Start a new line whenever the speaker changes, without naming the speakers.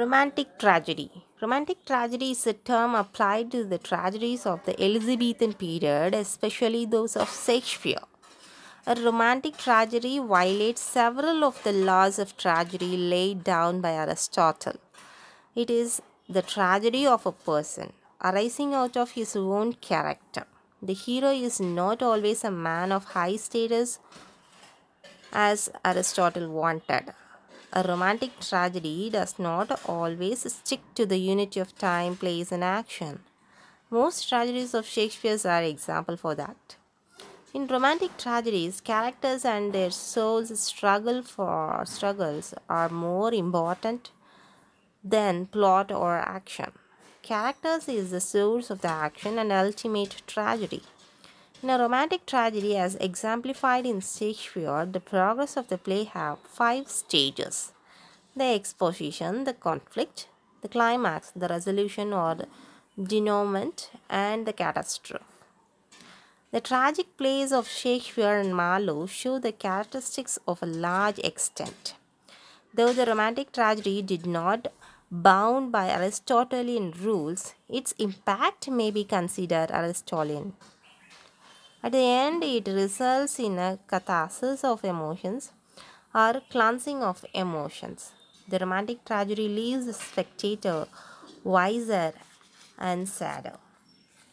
Romantic tragedy. Romantic tragedy is a term applied to the tragedies of the Elizabethan period, especially those of Shakespeare. A romantic tragedy violates several of the laws of tragedy laid down by Aristotle. It is the tragedy of a person arising out of his own character. The hero is not always a man of high status as Aristotle wanted. A romantic tragedy does not always stick to the unity of time, place, and action. Most tragedies of Shakespeare's are example for that. In romantic tragedies, characters and their souls struggle for struggles are more important than plot or action. Characters is the source of the action and ultimate tragedy. In a romantic tragedy, as exemplified in Shakespeare, the progress of the play have five stages the exposition, the conflict, the climax, the resolution or denouement, and the catastrophe. The tragic plays of Shakespeare and Marlowe show the characteristics of a large extent. Though the romantic tragedy did not bound by Aristotelian rules, its impact may be considered Aristotelian. At the end, it results in a catharsis of emotions or cleansing of emotions. The romantic tragedy leaves the spectator wiser and sadder.